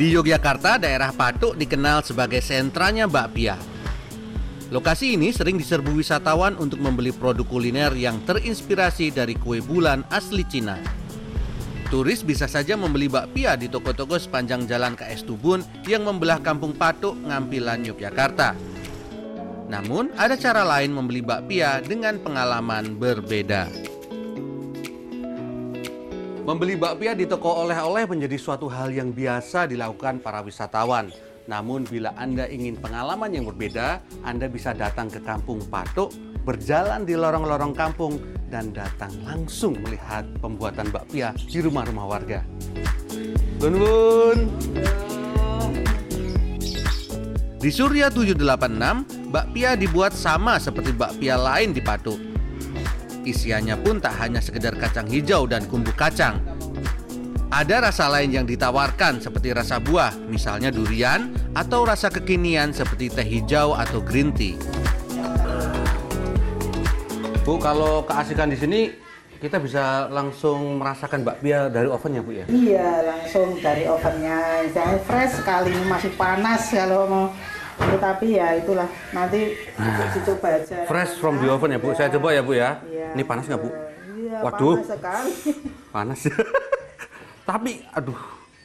Di Yogyakarta, daerah Patuk dikenal sebagai sentranya bakpia. Lokasi ini sering diserbu wisatawan untuk membeli produk kuliner yang terinspirasi dari kue bulan asli Cina. Turis bisa saja membeli bakpia di toko-toko sepanjang jalan KS Tubun yang membelah kampung Patuk, Ngampilan, Yogyakarta. Namun, ada cara lain membeli bakpia dengan pengalaman berbeda. Membeli bakpia di toko oleh-oleh menjadi suatu hal yang biasa dilakukan para wisatawan. Namun bila Anda ingin pengalaman yang berbeda, Anda bisa datang ke Kampung Patuk, berjalan di lorong-lorong kampung, dan datang langsung melihat pembuatan bakpia di rumah-rumah warga. Bun Bun. Di Surya 786, bakpia dibuat sama seperti bakpia lain di Patuk. Isiannya pun tak hanya sekedar kacang hijau dan kumbu kacang, ada rasa lain yang ditawarkan seperti rasa buah, misalnya durian, atau rasa kekinian seperti teh hijau atau green tea. Bu, kalau keasikan di sini kita bisa langsung merasakan bakpia dari oven ya Bu ya? Iya, langsung dari ovennya. Saya fresh sekali, masih panas kalau mau tapi ya itulah nanti nah, dicoba aja. Fresh from the oven ya Bu. Saya coba ya Bu ya. Iya, Ini panas nggak Bu? Iya, Waduh. panas sekali. Panas. tapi aduh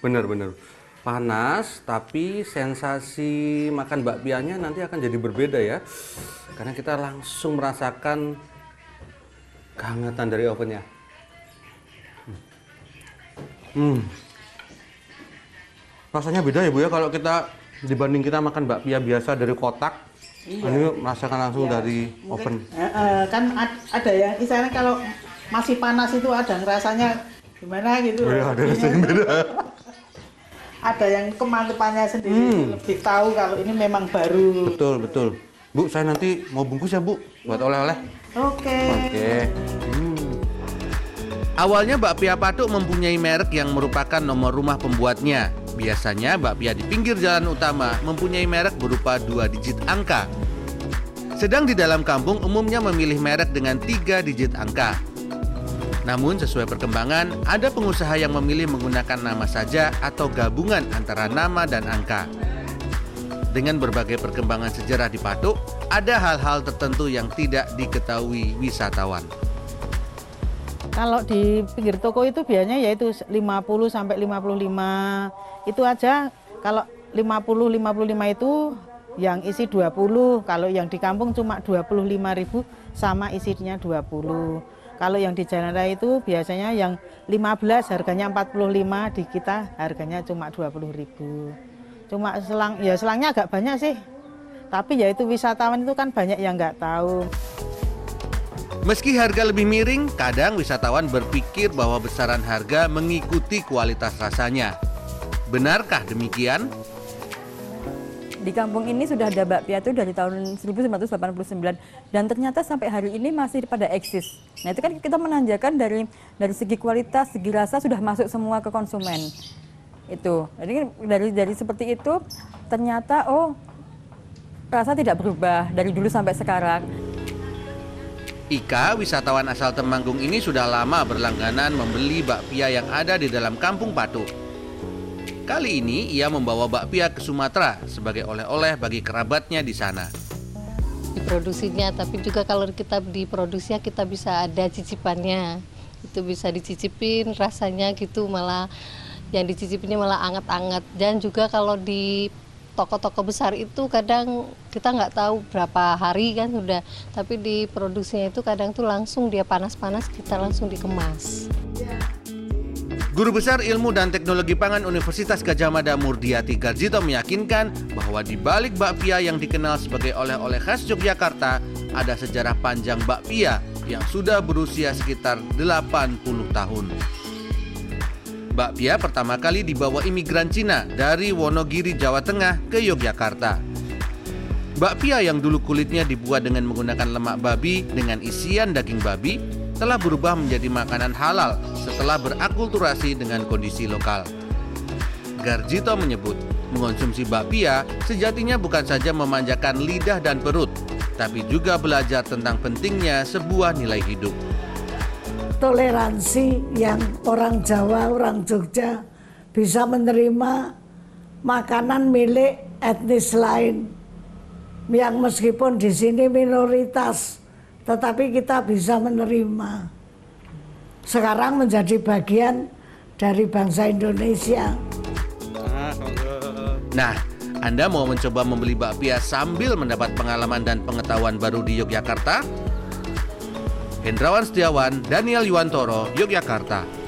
bener-bener panas tapi sensasi makan bakpianya nanti akan jadi berbeda ya karena kita langsung merasakan kehangatan dari ovennya hmm. rasanya beda ya bu ya kalau kita dibanding kita makan bakpia biasa dari kotak iya. ini merasakan langsung iya. dari oven uh, uh, kan ada yang misalnya kalau masih panas itu ada rasanya gimana gitu. Oh, ya, ada rasa yang beda. ada yang kemantepannya sendiri hmm. lebih tahu kalau ini memang baru. Betul betul. Bu, saya nanti mau bungkus ya Bu, buat oleh-oleh. Oke. Okay. Oke. Okay. Hmm. Awalnya bakpia patuk mempunyai merek yang merupakan nomor rumah pembuatnya. Biasanya bakpia di pinggir jalan utama mempunyai merek berupa dua digit angka. Sedang di dalam kampung umumnya memilih merek dengan tiga digit angka. Namun sesuai perkembangan, ada pengusaha yang memilih menggunakan nama saja atau gabungan antara nama dan angka. Dengan berbagai perkembangan sejarah di Patuk, ada hal-hal tertentu yang tidak diketahui wisatawan. Kalau di pinggir toko itu biasanya yaitu 50 sampai 55. Itu aja kalau 50 55 itu yang isi 20, kalau yang di kampung cuma 25.000 sama isinya 20. Kalau yang di jalan raya itu biasanya yang 15 harganya 45, di kita harganya cuma 20.000. Cuma selang ya selangnya agak banyak sih. Tapi ya itu wisatawan itu kan banyak yang nggak tahu. Meski harga lebih miring, kadang wisatawan berpikir bahwa besaran harga mengikuti kualitas rasanya. Benarkah demikian? di kampung ini sudah ada bakpia itu dari tahun 1989 dan ternyata sampai hari ini masih pada eksis. Nah itu kan kita menanjakan dari dari segi kualitas, segi rasa sudah masuk semua ke konsumen. Itu. Jadi dari dari seperti itu ternyata oh rasa tidak berubah dari dulu sampai sekarang. Ika, wisatawan asal Temanggung ini sudah lama berlangganan membeli bakpia yang ada di dalam kampung Patu. Kali ini ia membawa bakpia ke Sumatera sebagai oleh-oleh bagi kerabatnya di sana. Diproduksinya, tapi juga kalau kita diproduksinya kita bisa ada cicipannya. Itu bisa dicicipin rasanya gitu malah yang dicicipinnya malah anget-anget dan juga kalau di toko-toko besar itu kadang kita nggak tahu berapa hari kan sudah tapi di produksinya itu kadang tuh langsung dia panas-panas kita langsung dikemas. Guru Besar Ilmu dan Teknologi Pangan Universitas Gajah Mada Murdiati Garjito meyakinkan bahwa di balik bakpia yang dikenal sebagai oleh-oleh khas Yogyakarta ada sejarah panjang bakpia yang sudah berusia sekitar 80 tahun. Bakpia pertama kali dibawa imigran Cina dari Wonogiri, Jawa Tengah ke Yogyakarta. Bakpia yang dulu kulitnya dibuat dengan menggunakan lemak babi dengan isian daging babi telah berubah menjadi makanan halal setelah berakulturasi dengan kondisi lokal. Garjito menyebut, mengonsumsi bakpia sejatinya bukan saja memanjakan lidah dan perut, tapi juga belajar tentang pentingnya sebuah nilai hidup. Toleransi yang orang Jawa, orang Jogja bisa menerima makanan milik etnis lain yang meskipun di sini minoritas tetapi kita bisa menerima sekarang menjadi bagian dari bangsa Indonesia. Nah, Anda mau mencoba membeli bakpia sambil mendapat pengalaman dan pengetahuan baru di Yogyakarta? Hendrawan Setiawan, Daniel Yuwantoro, Yogyakarta.